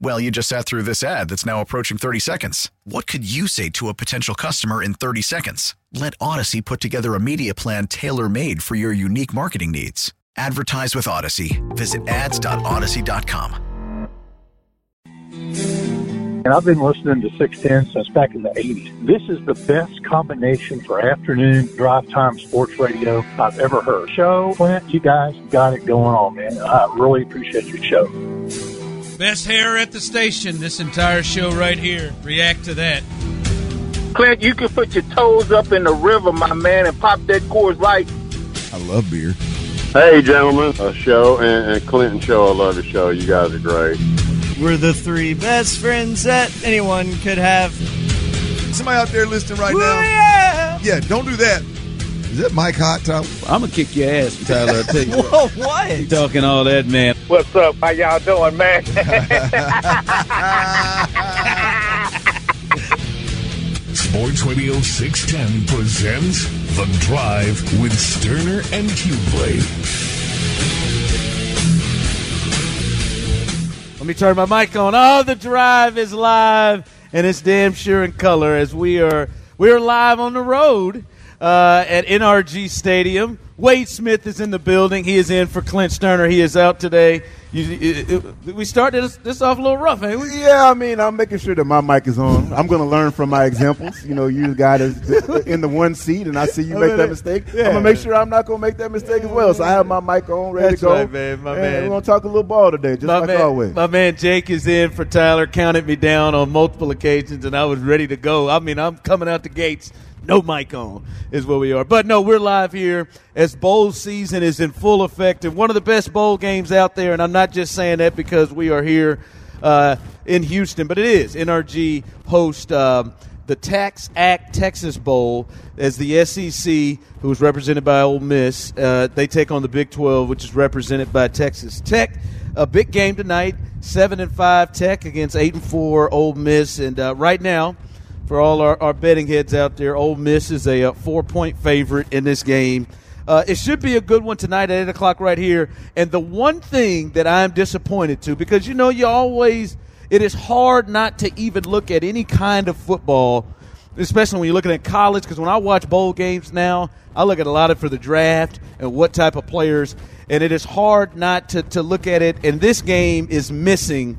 Well, you just sat through this ad that's now approaching 30 seconds. What could you say to a potential customer in 30 seconds? Let Audacy put together a media plan tailor made for your unique marketing needs. Advertise with Audacy. Visit ads.audacy.com. And I've been listening to 610 since back in the 80s. This is the best combination for afternoon drive time sports radio I've ever heard. Show, Clint, you guys got it going on, man. I really appreciate your show. Best hair at the station. This entire show right here. React to that. Clint, you can put your toes up in the river, my man, and pop that Coors Light. I love beer. Hey, gentlemen, a show and, and Clinton show. I love the show. You guys are great. We're the three best friends that anyone could have. Somebody out there listening right Ooh, now. yeah. Yeah, don't do that. Is that Mike Hot Top? I'm gonna kick your ass, Tyler. I'll tell you what. Whoa, what? You talking all that, man? What's up? How y'all doing, man? Sports Radio 610 presents The Drive with Stoerner and Hughley. Let me turn my mic on. Oh, the drive is live, and it's damn sure in color as we are we are live on the road uh, at NRG Stadium. Wade Smith is in the building. He is in for Clint Stoerner. He is out today. You, it, it, we started this, this off a little rough, ain't we? Yeah, I mean, I'm making sure that my mic is on. I'm going to learn from my examples. You know, you guy that's in the one seat, and I see you make that mistake. Yeah. I'm going to make sure I'm not going to make that mistake as well. So I have my mic on, ready That's to go. right, man, my and man. We're going to talk a little ball today, just my like man, always. My man Jake is in for Tyler. Counted me down on multiple occasions, and I was ready to go. I mean, I'm coming out the gates. No mic on is where we are. But no, we're live here as bowl season is in full effect and one of the best bowl games out there. And I'm not just saying that because we are here uh, in Houston, but it is. NRG host um, the TaxAct Texas Bowl as the SEC, who is represented by Ole Miss, uh, they take on the Big 12, which is represented by Texas Tech. A big game tonight, seven and five Tech against eight and four Ole Miss, and uh, right now for all our, our betting heads out there, Ole Miss is a, uh four point favorite in this game. Uh, it should be a good one tonight at 8 o'clock right here. And the one thing that I'm disappointed to, because you know, you always, it is hard not to even look at any kind of football, especially when you're looking at college, because when I watch bowl games now, I look at a lot of for the draft and what type of players. And it is hard not to, to look at it. And this game is missing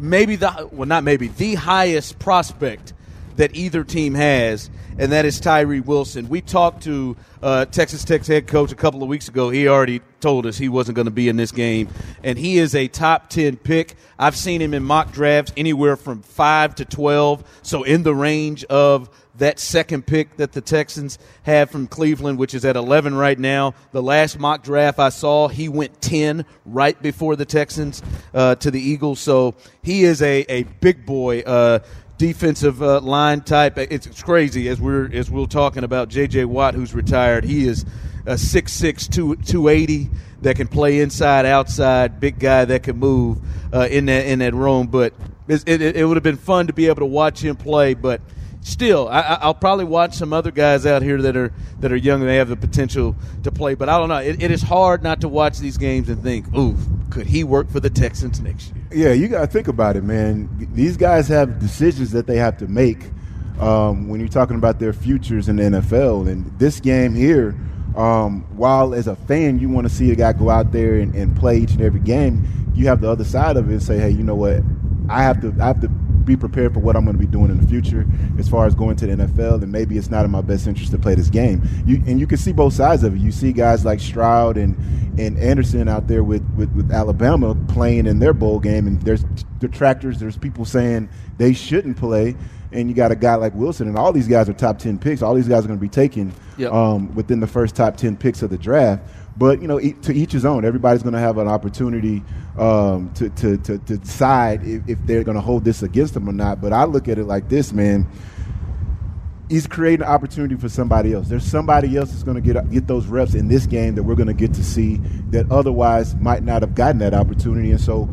maybe the well not maybe the highest prospect that either team has and that is Tyree Wilson. We talked to uh, Texas Tech's head coach a couple of weeks ago. He already told us he wasn't going to be in this game, and he is a top 10 pick. I've seen him in mock drafts anywhere from 5 to 12, so in the range of that second pick that the Texans have from Cleveland, which is at 11 right now. The last mock draft I saw, he went 10 right before the Texans uh, to the Eagles. So he is a, a big boy. Uh, defensive uh, line type. It's, it's crazy as we're as we're talking about J.J. Watt, who's retired. He is a 6'6", 280 that can play inside, outside, big guy that can move uh, in that in that room. But it, it, it would have been fun to be able to watch him play, but still, I, I'll probably watch some other guys out here that are that are young and they have the potential to play. But I don't know. It, it is hard not to watch these games and think, "Ooh, could he work for the Texans next year?" Yeah, you got to think about it, man. These guys have decisions that they have to make um, when you're talking about their futures in the NFL. And this game here, um, while as a fan you want to see a guy go out there and, and play each and every game, you have the other side of it and say, hey, you know what? I have to I have to be prepared for what I'm going to be doing in the future as far as going to the NFL, and maybe it's not in my best interest to play this game. You, and you can see both sides of it. You see guys like Stroud and, and Anderson out there with, with, with Alabama playing in their bowl game, and there's detractors, there's people saying they shouldn't play, and you got a guy like Wilson, and all these guys are top 10 picks. All these guys are going to be taken Yep. um, within the first top 10 picks of the draft. But you know, e- to each his own. Everybody's going to have an opportunity um, to, to, to, to decide if, if they're going to hold this against them or not. But I look at it like this, man. he's creating an opportunity for somebody else. There's somebody else that's going to get get those reps in this game that we're going to get to see that otherwise might not have gotten that opportunity. And so,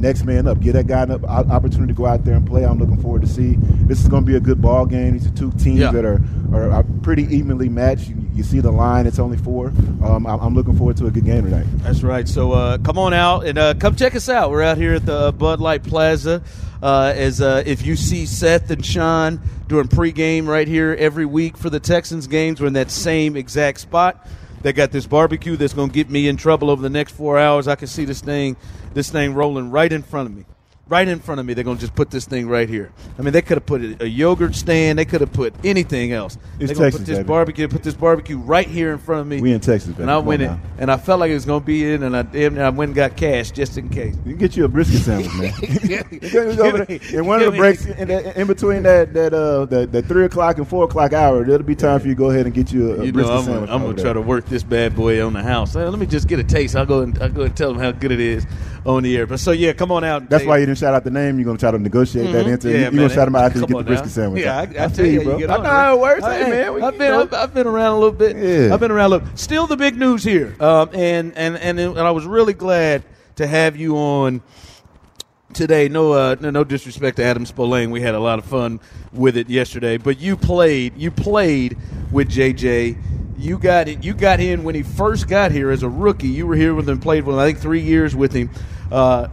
next man up, get that guy an opportunity to go out there and play. I'm looking forward to see. This is going to be a good ball game. These are two teams Yeah. that are, are are pretty evenly matched. You, you see the line; it's only four. Um, I'm, I'm looking forward to a good game tonight. That's right. So uh, come on out and uh, come check us out. We're out here at the uh, Bud Light Plaza. Uh, as uh, if you see Seth and Sean doing pregame right here every week for the Texans games, we're in that same exact spot. They got this barbecue that's going to get me in trouble over the next four hours. I can see this thing, this thing rolling right in front of me. Right in front of me, they're going to just put this thing right here. I mean, they could have put a, yogurt stand. They could have put anything else. It's they're going to put this baby. barbecue, put this barbecue right here in front of me. We in Texas, baby. And I Come went in, now. and I felt like it was going to be in, and I damn near I went and got cash just in case. You can get you a brisket sandwich, man. You can go over there. in one of the breaks, in, the, in between that that uh the, the three o'clock and four o'clock hour, there'll be time for you to go ahead and get you a, a You know, brisket I'm, gonna- sandwich. I'm gonna try to work this bad boy on the house. Let me just get a taste. I'll go and I'll go and tell them how good it is on the air. But so yeah, come on out. That's take- why you didn't shout out the name. You're gonna try to negotiate that Mhm. into. Yeah, you, man, are gonna shout him out after you get the on brisket sandwich. Yeah, I, I, feel tell you, bro. you get I on know how it works. I- Hey, man, we- I've you been, know. I've, I've been around a little bit. Yeah. I've been around a little. Still, the big news here, um, and and and and I was really glad to have you on today. No, uh, no, no disrespect to Adam Spolane. We had a lot of fun with it yesterday. But you played, you played with JJ. You got it. You got in when he first got here as a rookie. You were here with him, played with him, I think three years with him. Uh,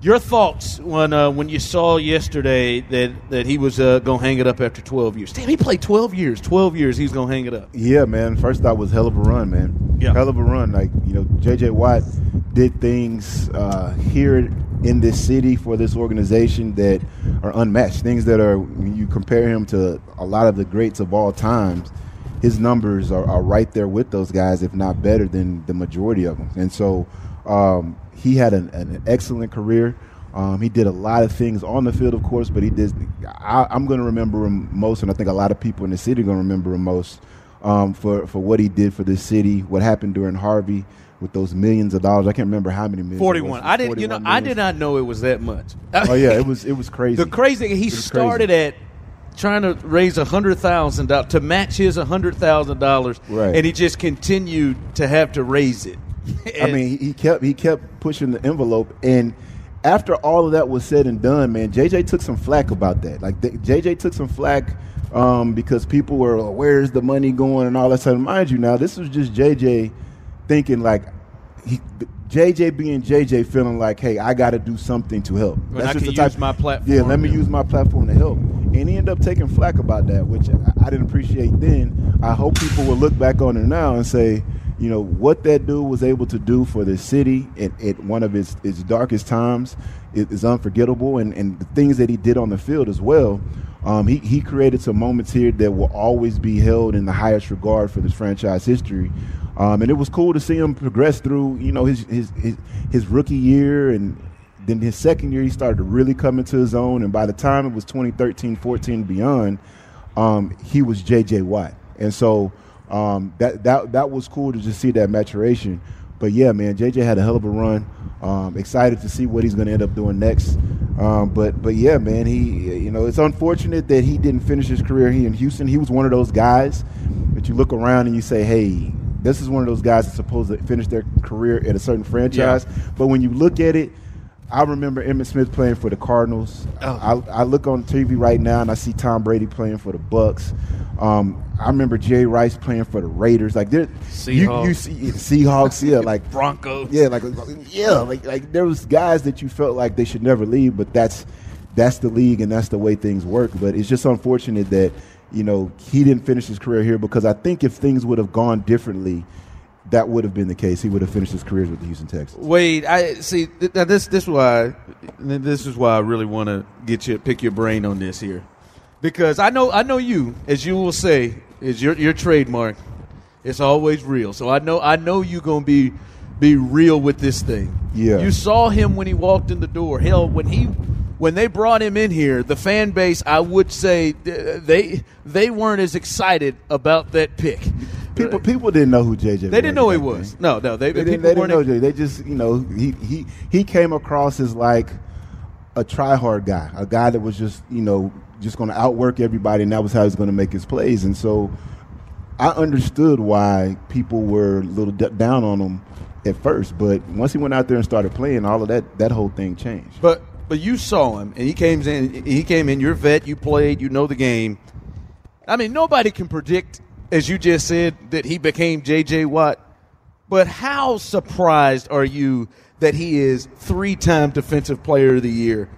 your thoughts when uh, when you saw yesterday that, that he was uh, going to hang it up after 12 years? Damn, he played 12 years. 12 years, he's going to hang it up. Yeah, man. First thought was hell of a run, man. Yeah. Hell of a run. Like, you know, JJ Watt did things uh, here in this city for this organization that are unmatched. Things that are, when you compare him to a lot of the greats of all times, his numbers are, are right there with those guys, if not better than the majority of them. And so um, he had an, an excellent career. Um, he did a lot of things on the field, of course, but he did. I, I'm going to remember him most, and I think a lot of people in the city are going to remember him most um, for for what he did for this city. What happened during Harvey with those millions of dollars? I can't remember how many millions. 41. I didn't, you know, 41 I did not know it was that much. Oh yeah, it was it was crazy. The crazy he started at trying to raise a hundred thousand dollars to match his a hundred thousand dollars, Right. and he just continued to have to raise it. I mean, he- kept he kept pushing the envelope, and after all of that was said and done, man, JJ took some flack about that. Like th- JJ took some flack um, because people were, "Oh, "Where's the money going?" and all that stuff. Mind you, now this was just JJ thinking like he. JJ being JJ, feeling like, hey, I got to do something to help. When I just the use my platform. Yeah, let me use my platform to help. And he ended up taking flack about that, which I, I didn't appreciate then. I hope people will look back on it now and say, you know, what that dude was able to do for the city at, at one of its, its darkest times is, is unforgettable. And, and the things that he did on the field as well. Um, he, he created some moments here that will always be held in the highest regard for this franchise history. Um, and it was cool to see him progress through, you know, his, his, his, his rookie year and then his second year, he started to really come into his own. And by the time it was 2013, 14, beyond, um, he was J.J. Watt. And so um, that, that, that was cool to just see that maturation. But yeah, man, J.J. had a hell of a run. Um, excited to see what he's going to end up doing next. Um, but but yeah, man, he you know it's unfortunate that he didn't finish his career here in Houston. He was one of those guys that you look around and you say, hey, this is one of those guys that's supposed to finish their career at a certain franchise. But when you look at it, I remember Emmitt Smith playing for the Cardinals. I, I look on TV right now and I see Tom Brady playing for the Bucs. Um, I remember Jerry Rice playing for the Raiders. Like there, you, Seahawks. you see Seahawks, yeah, like Broncos. yeah, like yeah, like like there was guys that you felt like they should never leave, but that's that's the league and that's the way things work. But it's just unfortunate that you know he didn't finish his career here because I think if things would have gone differently, that would have been the case. He would have finished his career with the Houston Texans. Wade, I see. Th- now this this why this is why I really want to get you pick your brain on this here, because I know I know you as you will say is your your trademark. It's always real. So I know I know you gonna be be real with this thing. Yeah. You saw him when he walked in the door. Hell, when he when they brought him in here, the fan base I would say, they they weren't as excited about that pick. People people didn't know who JJ. They didn't know he was. then. No, no, they, They, didn't, they didn't know JJ. They just you know he he he came across as like a try hard guy, a guy that was just you know just going to outwork everybody, and that was how he was going to make his plays. And so I understood why people were a little d- down on him at first, but once he went out there and started playing, all of that that whole thing changed. But but you saw him, and he came in. He came in. You're vet. You played. You know the game. I mean, nobody can predict, as you just said, that he became J.J. Watt. But how surprised are you that he is three-time Defensive Player of the Year,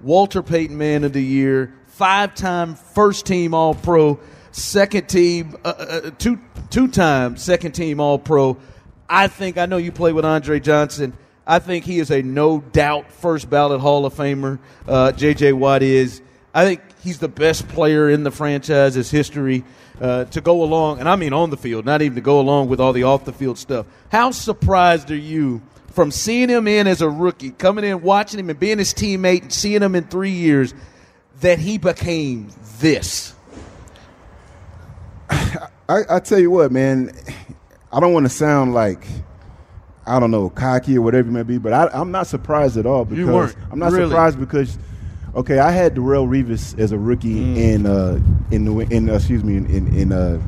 Walter Payton Man of the Year, five-time First-Team All-Pro, second-team, uh, uh, two two-time second-team All-Pro. I think I know you played with Andre Johnson. I think he is a no doubt first ballot Hall of Famer. Uh, J.J. Watt is. I think he's the best player in the franchise's history uh, to go along, and I mean on the field, not even to go along with all the off the field stuff. How surprised are you from seeing him in as a rookie, coming in, watching him, and being his teammate, and seeing him in three years, that he became this? I, I tell you what, man, I don't want to sound like I don't know cocky or whatever it may be, but I, am not surprised at all because You weren't, I'm not really. surprised because okay, I had Darrelle Revis as a rookie Mm. in uh, in New, in uh, excuse me in in, in uh,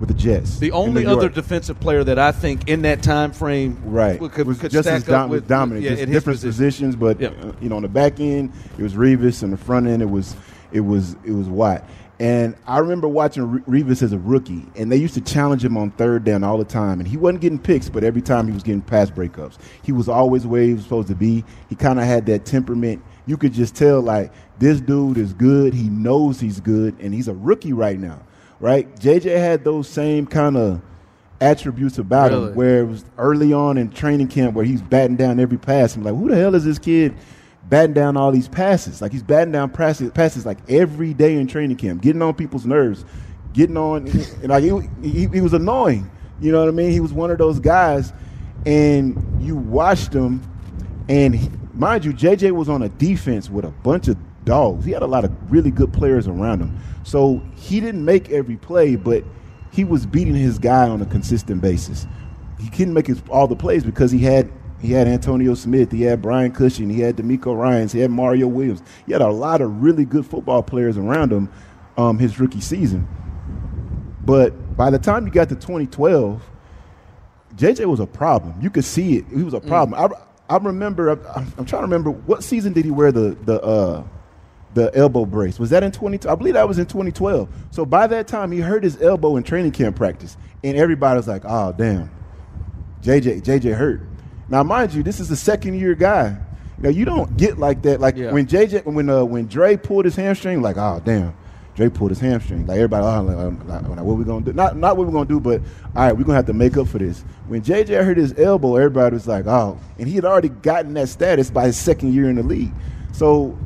with the Jets. The only other defensive player that I think in that time frame Right, could, was could just stack as up dom- with dominant, yeah, just different position. positions. But Yeah. uh, you know, on the back end, it was Revis, and the front end, it was it was it was Watt. And I remember watching Re- Revis as a rookie, and they used to challenge him on third down all the time. And he wasn't getting picks, but every time he was getting pass breakups. He was always where he was supposed to be. He kind of had that temperament. You could just tell, like, this dude is good. He knows he's good, and he's a rookie right now, right? JJ had those same kind of attributes about Really? him, where it was early on in training camp where he's batting down every pass. I'm like, who the hell is this kid batting down all these passes? Like he's batting down passes, passes like every day in training camp, getting on people's nerves, getting on. And like he, he, he was annoying. You know what I mean? He was one of those guys, and you watched him, and he- mind you, JJ was on a defense with a bunch of dogs. He had a lot of really good players around him, so he didn't make every play, but he was beating his guy on a consistent basis. He couldn't make his, all the plays because he had he had Antonio Smith, he had Brian Cushing, he had DeMeco Ryans, he had Mario Williams. He had a lot of really good football players around him um, his rookie season. But by the time you got to 2012, JJ was a problem. You could see it. He was a problem. I, I remember. I'm, I'm trying to remember what season did he wear the the uh, the elbow brace? Was that in 20? I believe that was in 2012. So by that time, he hurt his elbow in training camp practice, and everybody was like, "Oh damn, JJ JJ hurt." Now, mind you, this is a second year guy. Now you don't get like that. Like Yeah. when JJ when uh, when Dre pulled his hamstring, like, "Oh damn." Dre pulled his hamstring. Like everybody, oh, like, like, like, what we gonna do? Not not what we gonna do, but all right, we're gonna have to make up for this. When JJ hurt his elbow, everybody was like, oh, and he had already gotten that status by his second year in the league. So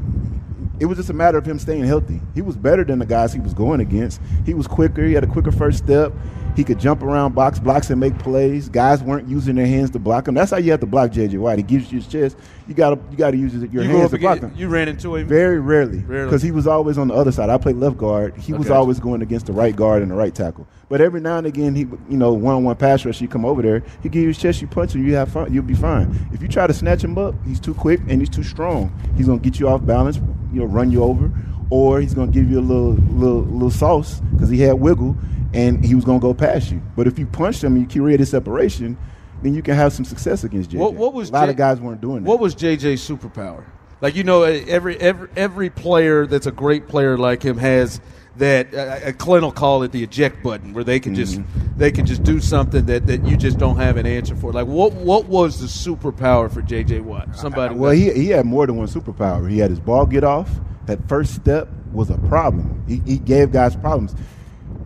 it was just a matter of him staying healthy. He was better than the guys he was going against. He was quicker. He had a quicker first step. He could jump around box blocks and make plays. Guys weren't using their hands to block him. That's how you have to block JJ Watt. He gives you his chest. You gotta you gotta use your You hands to block him. You ran into him Very rarely, because he was always on the other side. I played left guard. He was always going against the right guard and the right tackle. But every now and again, he you know one on one pass rush. You come over there, he give you his chest, you punch him, you have fun. You'll be fine. If you try to snatch him up, he's too quick and he's too strong. He's gonna get you off balance, you know, run you over, or he's gonna give you a little little little sauce because he had wiggle and he was gonna go past you. But if you punched him, and you created separation. Then you can have some success against JJ. What, what was a lot J- of guys weren't doing that. What was JJ's superpower? Like you know, every every every player that's a great player like him has that. Uh, uh, Clint will call it the eject button, where they can just Mm-hmm. they can just do something that, that you just don't have an answer for. Like what what was the superpower for JJ Watt? Somebody. Well, he, he had more than one superpower. He had his ball get off. That first step was a problem. He, he gave guys problems.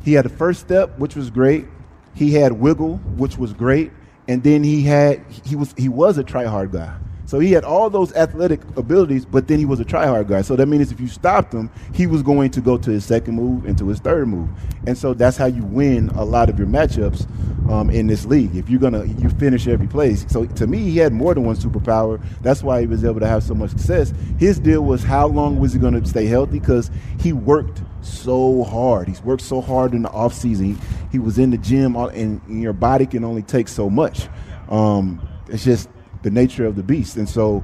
He had the first step, which was great. He had wiggle, which was great, and then he had he was he was a try hard guy. So he had all those athletic abilities, but then he was a try hard guy. So that means if you stopped him, he was going to go to his second move and to his third move, and so that's how you win a lot of your matchups um, in this league. If you're gonna you finish every place. So to me, he had more than one superpower. That's why he was able to have so much success. His deal was how long was he going to stay healthy? Because he worked so hard. He's worked so hard in the off season. He, he was in the gym, all- and your body can only take so much. Um, it's just the nature of the beast. And so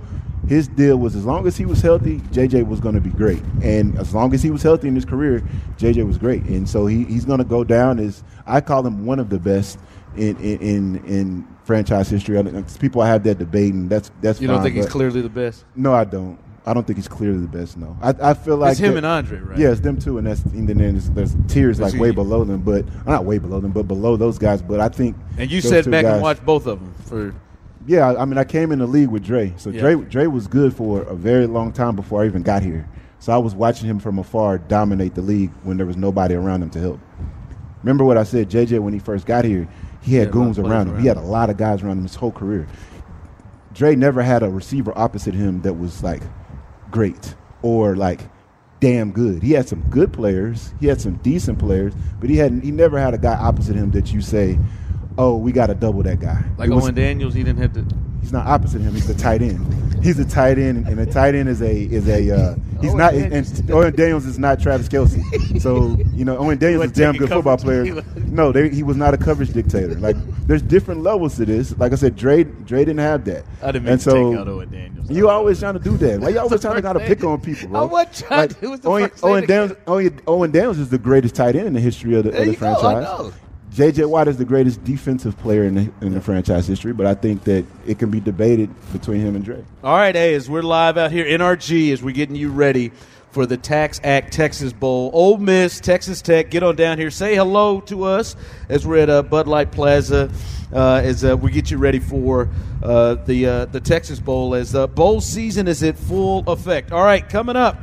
his deal was as long as he was healthy, JJ was going to be great. And as long as he was healthy in his career, JJ was great. And so he, he's going to go down as I call him one of the best in in in, in franchise history. I, people have that debate, and that's that's. You don't fine, think he's clearly the best? No, I don't. I don't think he's clearly the best. No, I, I feel like It's him that- and Andre, right? Yeah, it's them two, and that's and then there's, there's tiers like way below them, but not way below them, but below those guys. But I think And you said back guys- and watched both of them for. Yeah, I- mean, I came in the league with Dre, so Yeah. Dre Dre was good for a very long time before I even got here. So I was watching him from afar dominate the league when there was nobody around him to help. Remember what I said, JJ, when he first got here, he had Yeah, goons around him. around He had a lot of guys around him his whole career. Dre never had a receiver opposite him that was like great or like damn good. He had some good players. He had some decent players, but he had he never had a guy opposite him that you say, "Oh, we got to double that guy." Like It was- Owen Daniels, he didn't have to. He's not opposite him. He's the tight end. He's a tight end, and a tight end is a is a uh, he's Owen not. Daniels. And Owen Daniels is not Travis Kelce. So you know, Owen Daniels is a damn good football player. No, they, he was not a coverage dictator. Like there's different levels to this. Like I said, Dre Dre didn't have that. I didn't and so take out Owen Daniels. You always trying to do that. Why you always trying to kind of pick on people, bro? I wasn't trying to. It was the Owen, first Owen Daniels. Owen, Owen Daniels is the greatest tight end in the history of the, of the go, franchise. know. JJ Watt is the greatest defensive player in the, in the franchise history, but I think that it can be debated between him and Dre. All right, hey, as we're live out here, NRG, as we're getting you ready for the TaxAct Texas Bowl. Ole Miss, Texas Tech, get on down here. Say hello to us as we're at uh, Bud Light Plaza uh, as uh, we get you ready for uh, the uh, the Texas Bowl. As uh, bowl season is at full effect. All right, coming up.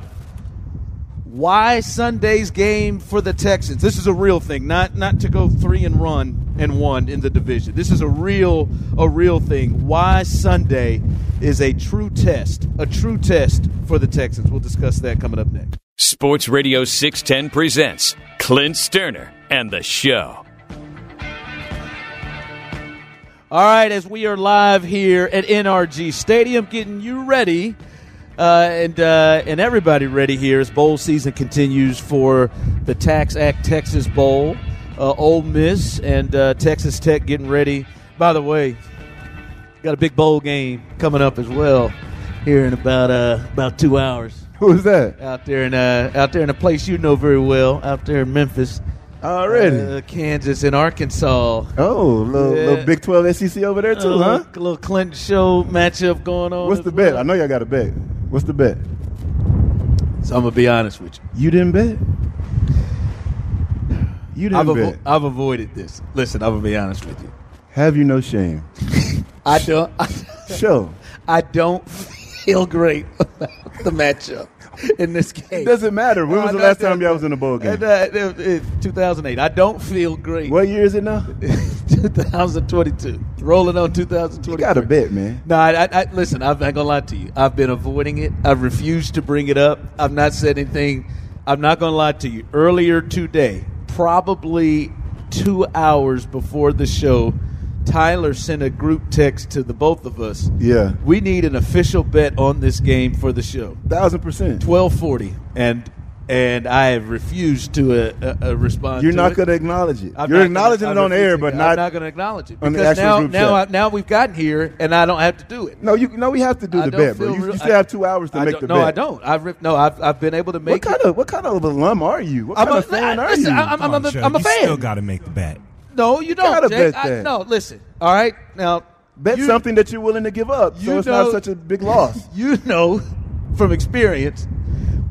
Why Sunday's game for the Texans? This is a real thing, not not to go three and run and one in the division. This is a real a real thing. Why Sunday is a true test, a true test for the Texans. We'll discuss that coming up next. Sports Radio 610 presents Clint Stoerner and the Show. All right, as we are live here at NRG Stadium, getting you ready. Uh, and uh, and everybody ready here as bowl season continues for the TaxAct Texas Bowl. Uh, Ole Miss and uh, Texas Tech getting ready. By the way, got a big bowl game coming up as well here in about uh, about two hours. Who's that? Out there in uh, out there in a place you know very well, out there in Memphis. Already? uh, Kansas and Arkansas. Oh, little, Yeah. little Big 12 SEC over there, too, Uh, huh? little- Little Clinton show matchup going on. What's the bet? I know y'all got a bet. What's the bet? So I'm gonna be honest with you. You didn't bet? You didn't I've, avo- bet. I've avoided this. Listen, I'm gonna be honest with you. Have you no shame? I don't. Show. I don't feel great about the matchup in this game. It doesn't matter. When was the last time y'all was in a bowl game? And, uh, uh, uh, uh it- it- 2008. I don't feel great. What year is it now? 2022. Rolling on 2022. You got a bet, man. No, I, I, I listen. I'm not gonna lie to you. I've been avoiding it. I've refused to bring it up. I've not said anything. I'm not gonna lie to you. Earlier today, probably two hours before the show, Tyler sent a group text to the both of us. Yeah. We need an official bet on this game for the show. Thousand percent. Twelve forty, and and I have refused to uh, uh, uh, respond. You're to not going to acknowledge it. I'm You're acknowledging gonna- it I'm on air, but not. I'm not going to acknowledge it on the because now, group now, I, now we've gotten here, and I don't have to do it. No, you no, we have to do I the bet, bro. You, real- you still I- have two hours to I make don't- the no, bet. I don't. I've no, I've, I've been able to make. What make. kind it. of what kind of alum are you? What I'm kind a- of fan I- are listen, you? I'm- I'm- I'm a- I'm a you fan. still got to make the bet. No, you don't. gotta Jake. bet I- that. no, listen. All right, now Bet you- something that you're willing to give up, so it's not such a big loss. You know from experience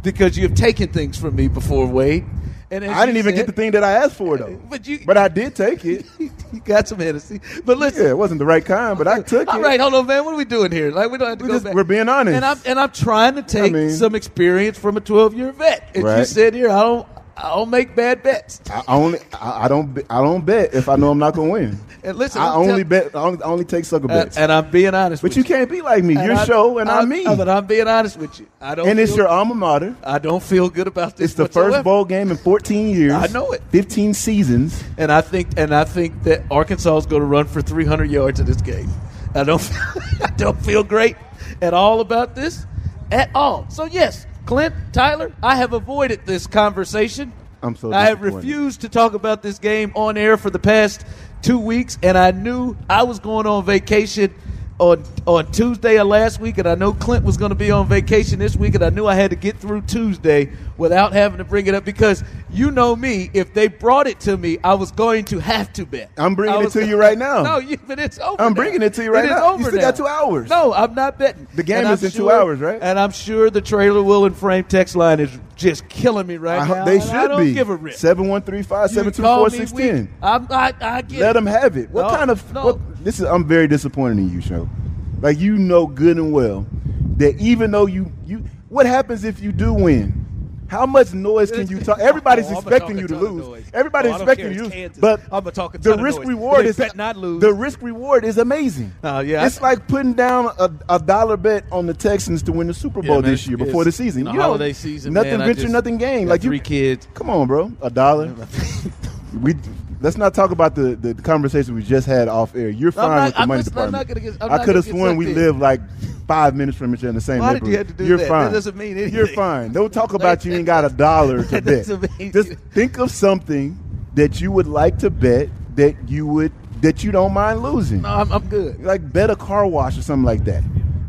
because you have taken things from me before, Wade. And I didn't even said- get the thing that I asked for though. But you, But I did take it. you got some Hennessy. But listen, Yeah, it wasn't the right kind, but I took All it. right, hold on, man. What are we doing here? Like we don't have to We're go just- back. we're being honest. and I'm and I'm trying to take mean- some experience from a 12 year vet. And you Right. said here, I don't, I don't make bad bets. I only I, I don't I don't bet if I know I'm not gonna win. And listen, I I'm only tell- bet I only, I only take sucker Uh, bets. and I'm being honest. but with you can't be like me. And Your I- show and I, I'm me. But I'm being honest with you. I don't. and it's feel- your alma mater. I don't feel good about this. It's the whatsoever. first bowl game in 14 years. I know it. 15 seasons. and I think and I think that Arkansas is going to run for 300 yards in this game. I don't I don't feel great at all about this at all. So yes, Clint Tyler, I have avoided this conversation. I'm so I have refused to talk about this game on air for the past two weeks, and I knew I was going on vacation on on Tuesday of last week, and I know Clint was going to be on vacation this week, and I knew I had to get through Tuesday without having to bring it up because you know me. If they brought it to me, I was going to have to bet. I'm bringing it to you right now. No, you, but it's over. I'm now. bringing it to you right It now. over You still now. got two hours. No, I'm not betting. The game And I'm is in two hours, right? And I'm sure the trailer will and frame text line is just killing me right I now. they should I don't be. give a rip. Seven one three five seven two four six ten. I'm, I, I get Let it. them have it. What No, kind of? no. What, this is. I'm very disappointed in you, show. Like you know good and well that even though you you, what happens if you do win? How much noise can you talk? Everybody's Oh, expecting you to lose. Everybody's Oh, expecting you to lose. But I'ma talk the risk reward is not lose. The risk reward is amazing. Oh, yeah. It's like putting down a, a dollar bet on the Texans to win the Super Yeah, Bowl man, this year before the season. the You know, holiday season, nothing man, I venture, just nothing gain. Like three you, kids. Come on, bro, a dollar. we let's not talk about the, the conversation we just had off air. You're fine not- with the I'm money I'm department. not gonna get- I could have sworn we live like five minutes from each other in the same Why did neighborhood. you have to do You're that? That fine. doesn't mean anything. You're fine. Don't talk about you ain't got a dollar to That bet. Just think of something that you would like to bet that you would that you don't mind losing. No, I'm, I'm good. Like bet a car wash or something like that.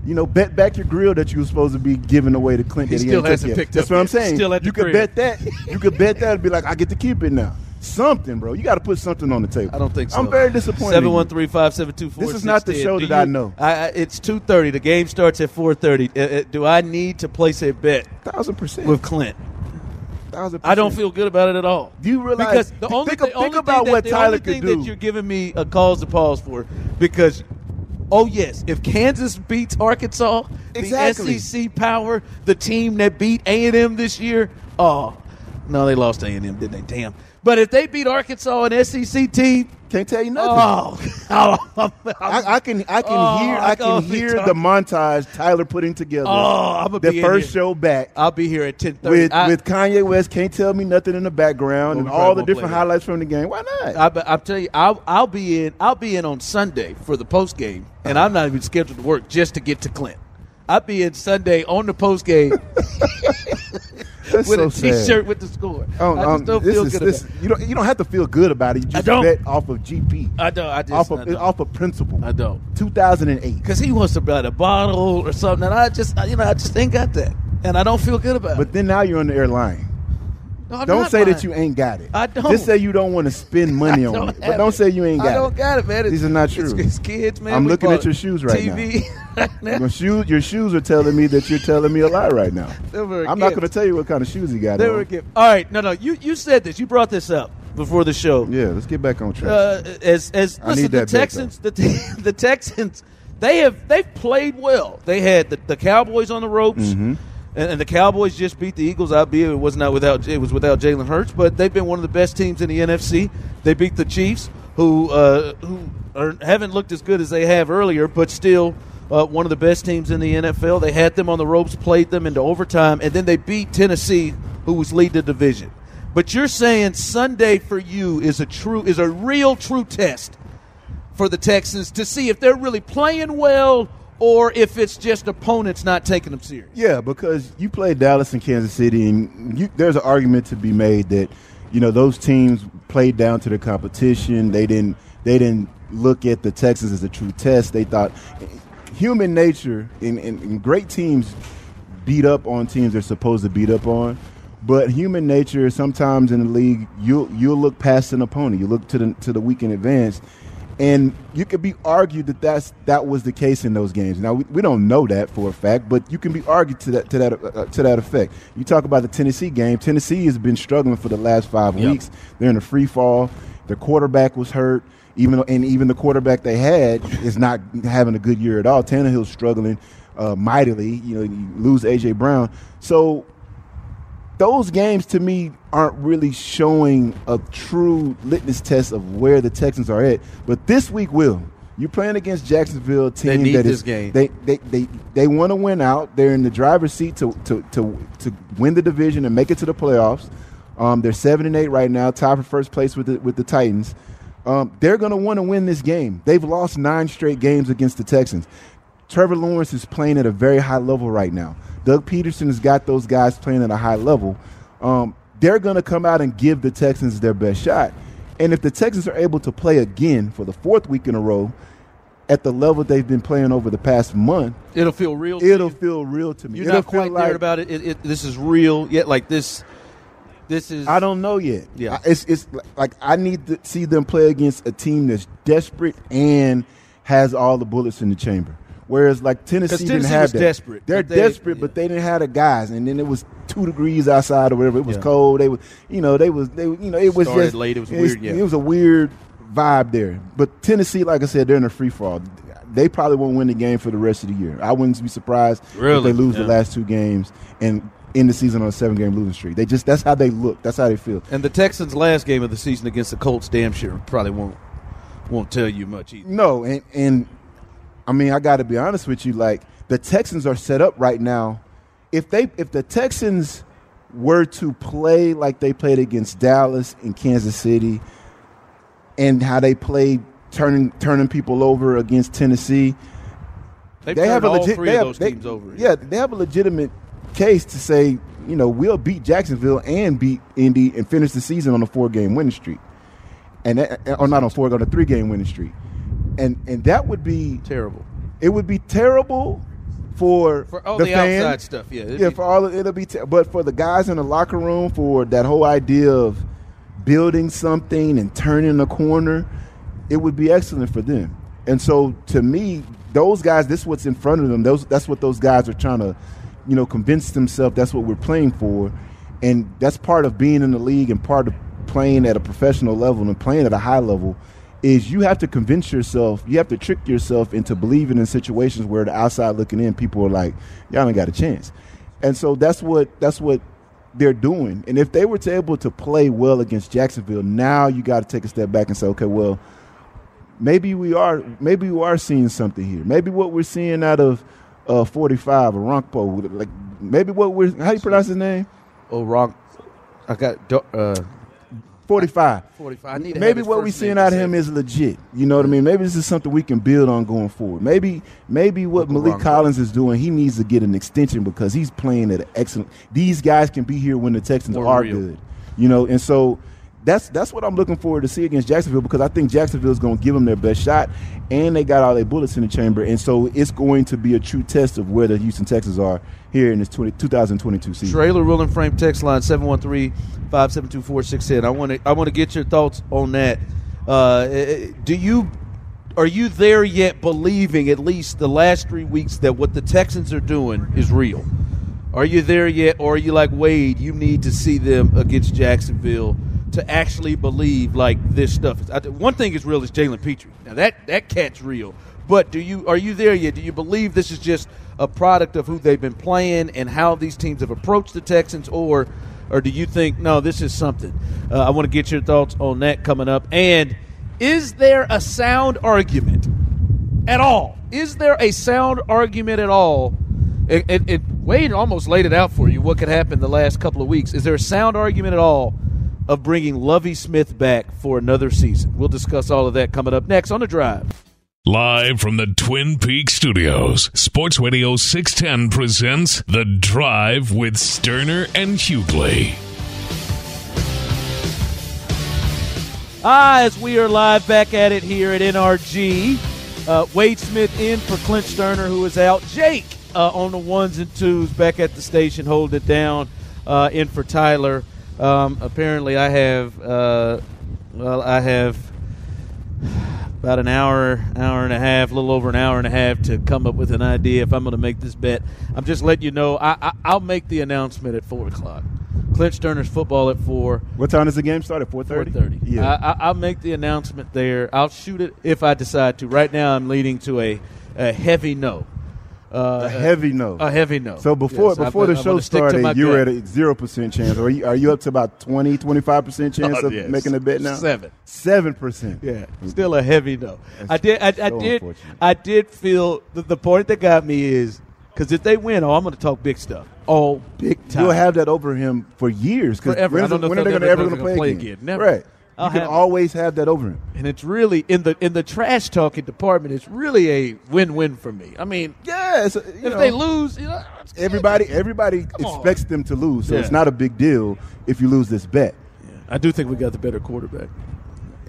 You know, bet back your grill that you were supposed to be giving away to Clint. He that still hasn't picked That's up what I'm saying. Still at you could crib. bet that. You could bet that and be like, I get to keep it now. Something, bro. You got to put something on the table. I don't think so. I'm very disappointed. in Seven you. one three five seven two four. This is not the show that I know. I, I, it's two thirty. The game starts at four thirty. Uh, uh, do I need to place a bet Thousand percent. with Clint? Thousand I don't feel good about it at all. Do you realize? Because the only, think, the think only about thing what that, Tyler only could thing do. that you're giving me a cause to pause for because. Oh yes, if Kansas beats Arkansas, Exactly. the SEC power, the team that beat A and M this year. Oh, no, they lost A and M, didn't they? Damn. But if they beat Arkansas, an SEC team, Can't tell you oh, nothing. oh, oh, I, I can I can Oh, hear I can hear the montage Tyler putting together. Oh, I'ma the be in first show back I'll be here at ten thirty. with with Kanye West. Can't tell me nothing in the background Oh, and all the different highlights from the game. Why not? I, I'll tell you, I'll, I'll be in. I'll be in on Sunday for the post game, and uh-huh. I'm not even scheduled to work just to get to Clint. I'll be in Sunday on the post game That's with so a sad. T-shirt with the score. Um, I just um, don't this feel is- good this- about. it. You don't. You don't have to feel good about it. You just don't. bet off of GP. I don't. I just off I of don't. off of principle. I don't. 2008. because he wants to buy a bottle or something, and I just you know I just ain't got that, and I don't feel good about But it. But then now you're on the air lying. No, don't say lying. that you ain't got it. I don't. Just say you don't want to spend money on it. But don't it. say you ain't got it. I don't it. got it, man. It's, These are not true. It's, kids, man. I'm We looking at your shoes right now. TV. Your shoes, your shoes are telling me that you're telling me a lie right now. They were a I'm not going to tell you what kind of shoes he got They on. were a gift. All right, no, no. You you said this. You brought this up before the show. Yeah, let's get back on track. Uh, as as I listen, need the Texans, the, the Texans, they have they've played well. They had the, the Cowboys on the ropes, Mm-hmm. And, and the Cowboys just beat the Eagles. Albeit it was not without it was without Jalen Hurts, but they've been one of the best teams in the NFC. They beat the Chiefs, who uh, who are, haven't looked as good as they have earlier, but still. Uh, one of the best teams in the NFL. They had them on the ropes, played them into overtime, and then they beat Tennessee, who was leading the division. But you're saying Sunday for you is a true is a real true test for the Texans to see if they're really playing well or if it's just opponents not taking them serious. Yeah, because you played Dallas and Kansas City, and you, there's an argument to be made that you know those teams played down to the competition. They didn't. They didn't look at the Texans as a true test. They thought human nature and, great teams beat up on teams they're supposed to beat up on. But human nature, sometimes in the league, you'll you'll look past an opponent. You look to the to the weak in advance, and you could be argued that that's that was the case in those games. Now we, we don't know that for a fact, but you can be argued to that to that uh, to that effect. You talk about the Tennessee game. Tennessee has been struggling for the last five Yep. weeks. They're in a free fall. Their quarterback was hurt. Even though, and even the quarterback they had is not having a good year at all. Tannehill's struggling uh, mightily. You know, you lose AJ Brown. So those games to me aren't really showing a true litmus test of where the Texans are at. But this week will. You're playing against Jacksonville, team They need that this is- game. They they they, they want to win out. They're in the driver's seat to to, to to win the division and make it to the playoffs. Um, they're seven and eight right now, tied for first place with the with the Titans. Um, they're going to want to win this game. They've lost nine straight games against the Texans. Trevor Lawrence is playing at a very high level right now. Doug Pederson has got those guys playing at a high level. Um, they're going to come out and give the Texans their best shot. And if the Texans are able to play again for the fourth week in a row, at the level they've been playing over the past month, It'll feel real. to it'll you? feel real to me. You're it'll not quite feel there about it. It, it. This is real. Yet, like this. This is. I don't know yet. Yeah. It's it's like I need to see them play against a team that's desperate and has all the bullets in the chamber. Whereas like Tennessee, 'Cause didn't Tennessee have that. desperate, They're but they- desperate, but they didn't have the guys. And then it was two degrees outside or whatever. It was Yeah. cold. They was you know they was they you know it was Started just late. It was weird, yeah. It was a weird vibe there. But Tennessee, like I said, they're in a free fall. They probably won't win the game for the rest of the year. I wouldn't be surprised if they lose Yeah. the last two games and end the season on a seven game losing streak. They just that's how they look. That's how they feel. And the Texans' last game of the season against the Colts, damn sure probably won't won't tell you much either. No, and and I mean I got to be honest with you. Like the Texans are set up right now. If they if the Texans were to play like they played against Dallas and Kansas City, and how they played turning turning people over against Tennessee, They've they have a legit. They have, those they- teams over. Yeah, they have a legitimate case to say, you know, we'll beat Jacksonville and beat Indy and finish the season on a four game winning streak, and that, or not on four, on a three game winning streak, and and that would be terrible. It would be terrible for For all the, the fans. outside stuff, yeah, yeah, be- for all of, it'll be, ter- but for the guys in the locker room, for that whole idea of building something and turning a corner, it would be excellent for them. And so, to me, those guys, this is what's in front of them. Those, that's what those guys are trying to, you know, convince themselves. That's what we're playing for, and that's part of being in the league and part of playing at a professional level and playing at a high level. Is you have to convince yourself, you have to trick yourself into believing in situations where the outside looking in, people are like, y'all ain't got a chance. And so that's what that's what they're doing. And if they were to able to play well against Jacksonville, now you got to take a step back and say, okay, well, maybe we are maybe we are seeing something here. Maybe what we're seeing out of uh, 45 or Ronkpo, like maybe what we're how you pronounce his name? Oh, Ronk. I got uh, 45. 45. I need to maybe what we're seeing out of him is legit. You know what I mean? Maybe this is something we can build on going forward. Maybe maybe what Maliek. Collins is doing, he needs to get an extension because he's playing at an excellent. These guys can be here when the Texans are real. good. You know, and so that's that's what I'm looking forward to see against Jacksonville because I think Jacksonville is going to give them their best shot, and they got all their bullets in the chamber, and so it's going to be a true test of where the Houston Texans are here in this 20, 2022 season. Trailer and Frame text line 713-572-4610. I want to I want to get your thoughts on that. Uh, eh, do you are you there yet believing at least the last 3 weeks that what the Texans are doing is real? Are you there yet or are you like Wade, you need to see them against Jacksonville to actually believe like this stuff is I, one thing is real is Jalen Pitre. Now that that cat's real. But do you are you there yet? Do you believe this is just a product of who they've been playing and how these teams have approached the Texans, or or do you think no, this is something? Uh, I want to get your thoughts on that coming up. And is there a sound argument at all? Is there a sound argument at all? It, it, it, Wade almost laid it out for you. What could happen the last couple of weeks? Is there a sound argument at all of bringing Lovie Smith back for another season? We'll discuss all of that coming up next on the drive. Live from the Twin Peaks studios, Sports Radio 610 presents The Drive with Stoerner and Hughley. Ah, as we are live back at it here at NRG. Uh, Wade Smith in for Clint Stoerner, who is out. Jake uh, on the ones and twos back at the station, holding it down. Uh, in for Tyler. Um, apparently, I have. Uh, well, I have about an hour, hour and a half, a little over an hour and a half to come up with an idea if I'm going to make this bet. I'm just letting you know. I, I, I'll make the announcement at four o'clock. Clint Turner's football at four. What time does the game start? At 4:30? 4:30. Yeah. I, I, I'll make the announcement there. I'll shoot it if I decide to. Right now, I'm leading to a, a heavy no. Uh, a heavy no. A heavy no. So before Yes, before gonna- the show gonna stick to my started, you were at a zero percent chance. Are you are you up to about 20, 25 percent chance Oh, of yes. making a bet now? Seven. Seven percent. Yeah, still a heavy no. I did. I, I did. I did feel the, the point that got me is because if they win, oh, I'm going to talk big stuff. Oh, big time. You'll have that over him for years. Forever. When, I don't it- know when are they ever going to play, again. again? Never. Right. I'll you can have- always have that over him. and it's really in the in the trash talking department. It's really a win win for me. I mean, Yeah. A- you if know, they lose, you know, everybody everybody on. expects them to lose, so Yeah. it's not a big deal if you lose this bet. I do think we got the better quarterback.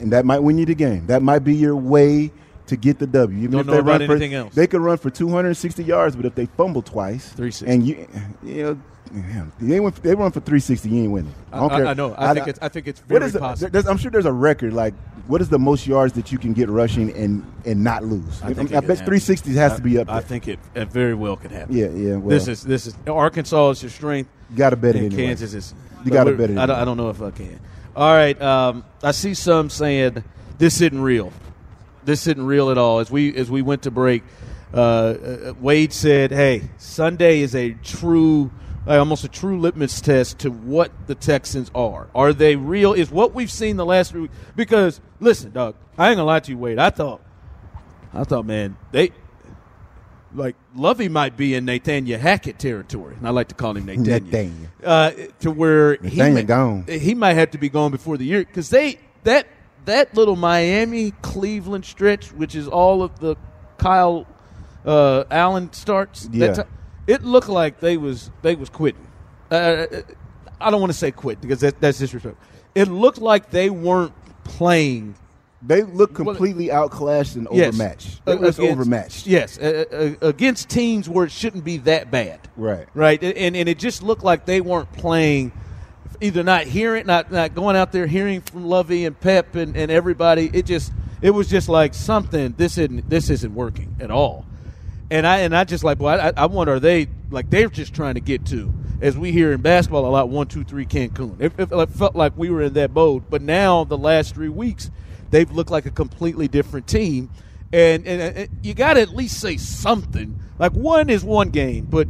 and that might win you the game. That might be your way to get the W. Even Don't if know they about run for, anything else. They could run for 260 yards, but if they fumble twice, 360. and you, you know, damn, they, went, they run for 360, you ain't winning. I, don't I- care. I know. I think it's- I think it's very the- possible. I'm sure there's a record. Like, what is the most yards that you can get rushing and and not lose? I, think it I can bet happen. 360 has I- to be up there. I think it, it very well could happen. Yeah, yeah, well. this is this is Arkansas is your strength. You gotta bet it anyway. Kansas is. You gotta bet it I don't, anyway. I don't know if I can. All right. Um, I see some saying this isn't real. This isn't real at all. As we as we went to break, uh, uh, Wade said, "Hey, Sunday is a true." uh, Almost a true litmus test to what the Texans are. Are they real? Is what we've seen the last three weeks? Because listen, Doug, I ain't gonna lie to you, Wade. I thought, I thought, man, they like Lovie might be in Nathaniel Hackett territory, and I like to call him Nathaniel. Nathaniel. Uh, to where he Nathaniel might, gone. he might have to be gone before the year because they that that little Miami Cleveland stretch, which is all of the Kyle uh, Allen starts. that Yeah. ti- it looked like they was they was quitting. Uh, I don't want to say quit because that, that's disrespectful. It looked like they weren't playing. They look completely outclassed and Yes. overmatched. Uh, was against- overmatched. Yes, uh, uh, against teams where it shouldn't be that bad. Right. Right. And and it just looked like they weren't playing either not hearing not not going out there hearing from Lovie and Pep and, and everybody. It just it was just like something this isn't this isn't working at all. And I and I just like, well, I, I wonder are they like they're just trying to get to as we hear in basketball a lot one two three Cancun. It, it, it felt like we were in that mode, but now the last three weeks they've looked like a completely different team. And and, and you got to at least say something. Like one is one game, but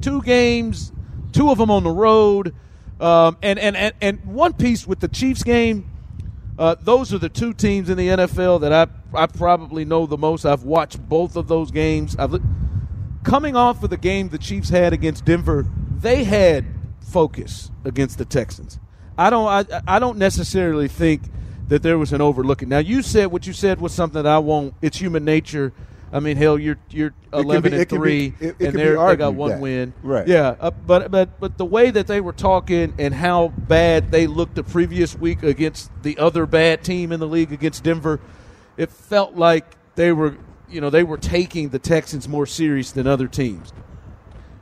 two games, two of them on the road, um, and, and and and one piece with the Chiefs game. Uh, those are the two teams in the NFL that I I probably know the most. I've watched both of those games. I've coming off of the game the Chiefs had against Denver, they had focus against the Texans. I don't I, I don't necessarily think that there was an overlooking. Now you said what you said was something that I won't. It's human nature. I mean, hell, you're you're eleven be- and can be- three, it- it and they're, they got one that. win. Right. Yeah, uh, but but but the way that they were talking and how bad they looked the previous week against the other bad team in the league against Denver, it felt like they were you know they were taking the Texans more serious than other teams.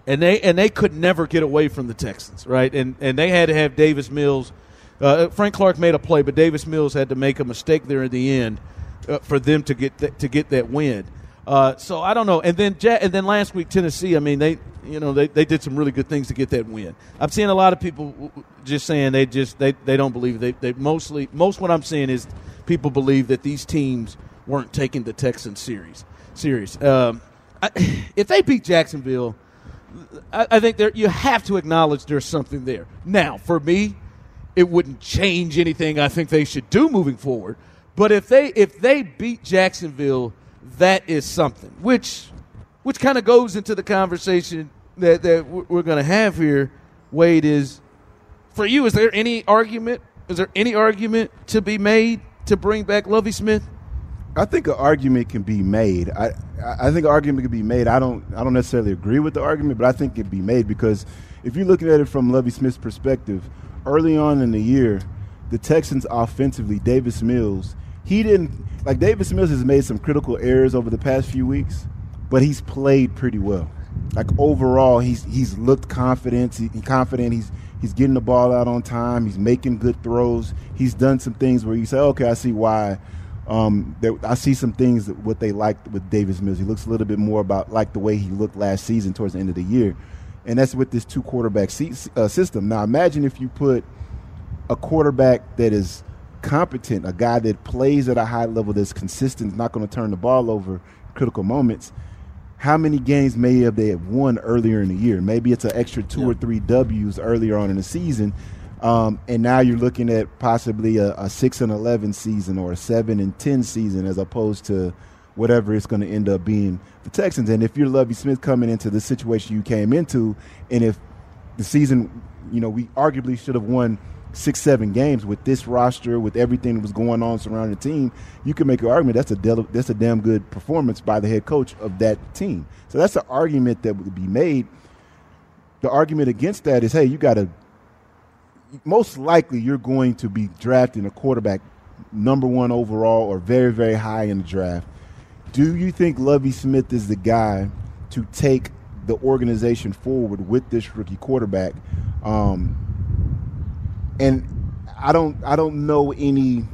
And they and they could never get away from the Texans, right? And and they had to have Davis Mills. Uh, Frank Clark made a play, but Davis Mills had to make a mistake there in the end uh, for them to get th- to get that win. Uh, so I don't know. And then and then last week Tennessee. I mean they you know they, they did some really good things to get that win. I'm seeing a lot of people just saying they just they, they don't believe they they mostly most what I'm seeing is people believe that these teams weren't taking the Texans series serious. Um, if they beat Jacksonville. I, I think there you have to acknowledge there's something there. Now, for me, it wouldn't change anything I think they should do moving forward. But if they if they beat Jacksonville, that is something. Which which kind of goes into the conversation that that we're- going to have here. Wade is for you. Is there any argument? Is there any argument to be made to bring back Lovie Smith? I think an argument can be made. I I think an argument can be made. I don't I don't necessarily agree with the argument, but I think it can be made because if you're looking at it from Lovie Smith's perspective, early on in the year, the Texans offensively, Davis Mills, he didn't like Davis Mills has made some critical errors over the past few weeks, but he's played pretty well. Like overall, he's he's looked confident. He, confident. He's he's getting the ball out on time. He's making good throws. He's done some things where you say, okay, I see why. Um, there, I see some things that what they liked with Davis Mills. He looks a little bit more about like the way he looked last season towards the end of the year, and that's with this two quarterback se- uh, system. Now imagine if you put a quarterback that is competent, a guy that plays at a high level, that's consistent, not going to turn the ball over critical moments. How many games may have they have won earlier in the year? Maybe it's an extra two or three W's earlier on in the season, um, and now you're looking at possibly a, a six and eleven season or a seven and ten season, as opposed to whatever it's going to end up being the Texans. And if you're Lovie Smith coming into the situation you came into, and if the season, you know, we arguably should have won six, seven games with this roster, with everything that was going on surrounding the team, you can make an argument that's a del- that's a damn good performance by the head coach of that team. So that's an argument that would be made. The argument against that is, hey, you got to most likely you're going to be drafting a quarterback number one overall or very, very high in the draft. Do you think Lovie Smith is the guy to take the organization forward with this rookie quarterback? Um, and I don't I don't know any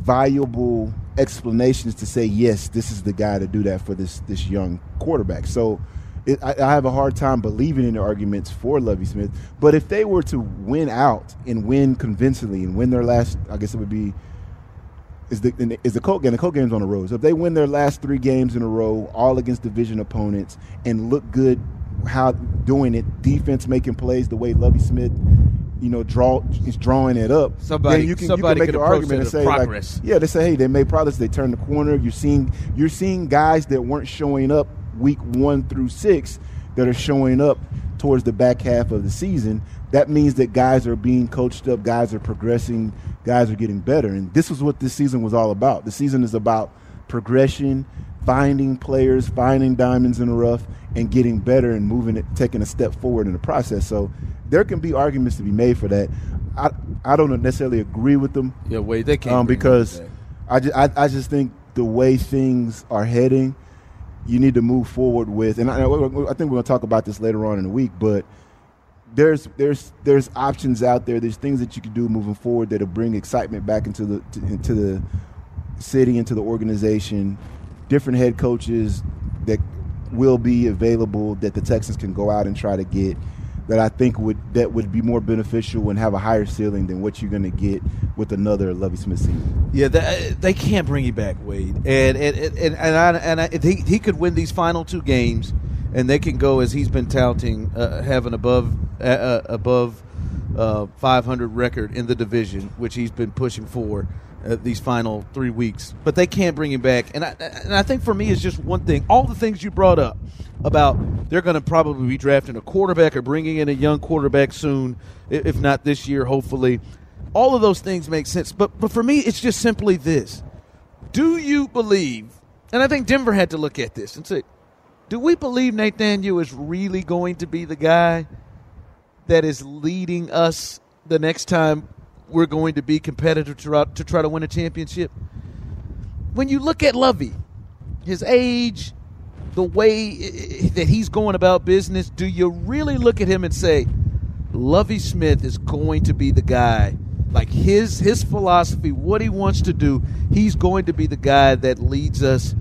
viable explanations to say yes, this is the guy to do that for this this young quarterback. So it, I, I, have a hard time believing in the arguments for Lovie Smith. But if they were to win out and win convincingly and win their last, I guess it would be is the is the Colt game. The Colt game's on the road. So if they win their last three games in a row, all against division opponents, and look good, how doing it, defense making plays the way Lovie Smith you know, draw is drawing it up. Somebody, then you can, you can make the argument and say, progress. like, yeah, they say, hey, they made progress. They turned the corner. You're seeing, you're seeing guys that weren't showing up week one through six that are showing up towards the back half of the season. That means that guys are being coached up, guys are progressing, guys are getting better, and this is what this season was all about. The season is about progression, finding players, finding diamonds in the rough, and getting better and moving it, taking a step forward in the process. So there can be arguments to be made for that. I I don't necessarily agree with them. Yeah, wait, they can't um, because I just I, I just think the way things are heading, you need to move forward with. And I, I think we're going to talk about this later on in the week, but there's there's there's options out there. There's things that you can do moving forward that'll bring excitement back into the to, into the city, into the organization. Different head coaches that will be available that the Texans can go out and try to get that I think would that would be more beneficial and have a higher ceiling than what you're going to get with another Lovie Smith season. Yeah, they, they can't bring you back, Wade, and and and and, I, and I, he he could win these final two games, and they can go as he's been touting, uh, have an above uh, uh above uh, 500 record in the division, which he's been pushing for. Uh, these final three weeks, but they can't bring him back. And I, and I think for me, it's just one thing. All the things you brought up about they're going to probably be drafting a quarterback or bringing in a young quarterback soon, if not this year, hopefully. All of those things make sense. But, but for me, it's just simply this Do you believe, and I think Denver had to look at this and say, do we believe Nathaniel is really going to be the guy that is leading us the next time we're going to be competitive to, to try to win a championship. When you look at Lovie, his age, the way that he's going about business, do you really look at him and say, Lovie Smith is going to be the guy? Like his his philosophy, what he wants to do, he's going to be the guy that leads us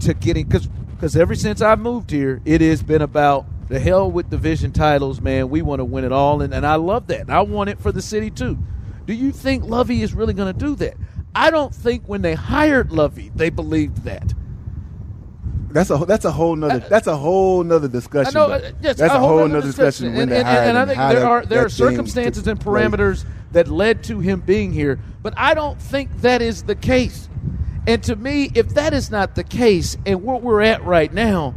to getting because because ever since I've moved here, it has been about the hell with division titles, man. We want to win it all, and, and I love that. And I want it for the city too. Do you think Lovie is really going to do that? I don't think when they hired Lovie, they believed that. That's a that's a whole nother uh, that's a whole nother discussion. Know, uh, yes, that's a whole, whole nother discussion. discussion. And, and, and, I think there are there are circumstances and parameters play. that led to him being here, but I don't think that is the case. And to me, if that is not the case, and where we're at right now,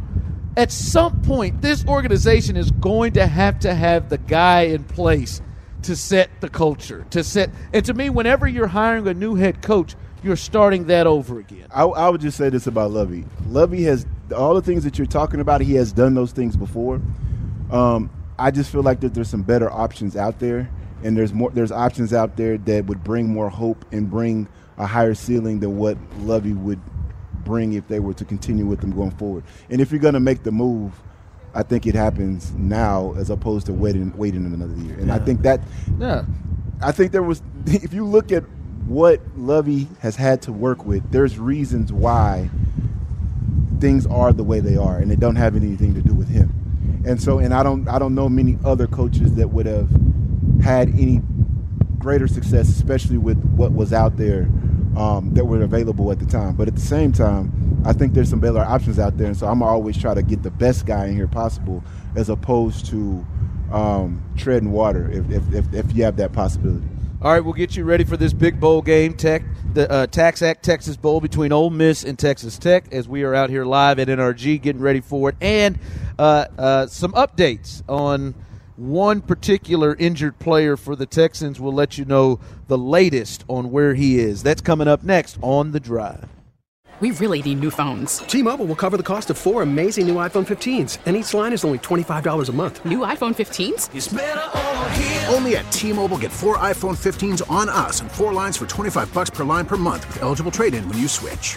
at some point, this organization is going to have to have the guy in place to set the culture, to set. And to me, whenever you're hiring a new head coach, you're starting that over again. I, I would just say this about Lovie. Lovie has all the things that you're talking about. He has done those things before. Um, I just feel like that there's some better options out there, and there's more. There's options out there that would bring more hope and bring a higher ceiling than what Lovie would bring if they were to continue with them going forward. And if you're going to make the move, I think it happens now as opposed to waiting waiting another year. And yeah. I think that yeah. I think there was if you look at what Lovie has had to work with, there's reasons why things are the way they are and they don't have anything to do with him. And so and I don't I don't know many other coaches that would have had any greater success, especially with what was out there um, that were available at the time. But at the same time, I think there's some better options out there, and so I'm always try to get the best guy in here possible, as opposed to um, treading water if, if, if, if, you have that possibility. All right, we'll get you ready for this big bowl game, Tech, the uh, TaxAct Texas Bowl between Ole Miss and Texas Tech, as we are out here live at NRG getting ready for it, and uh, uh, some updates on one particular injured player for the Texans. We'll let you know the latest on where he is. That's coming up next on The Drive. We really need new phones. T Mobile will cover the cost of four amazing new iPhone 15s, and each line is only $25 a month. New iPhone 15s? Only at T Mobile get four iPhone 15s on us and four lines for 25 bucks per line per month with eligible trade in when you switch.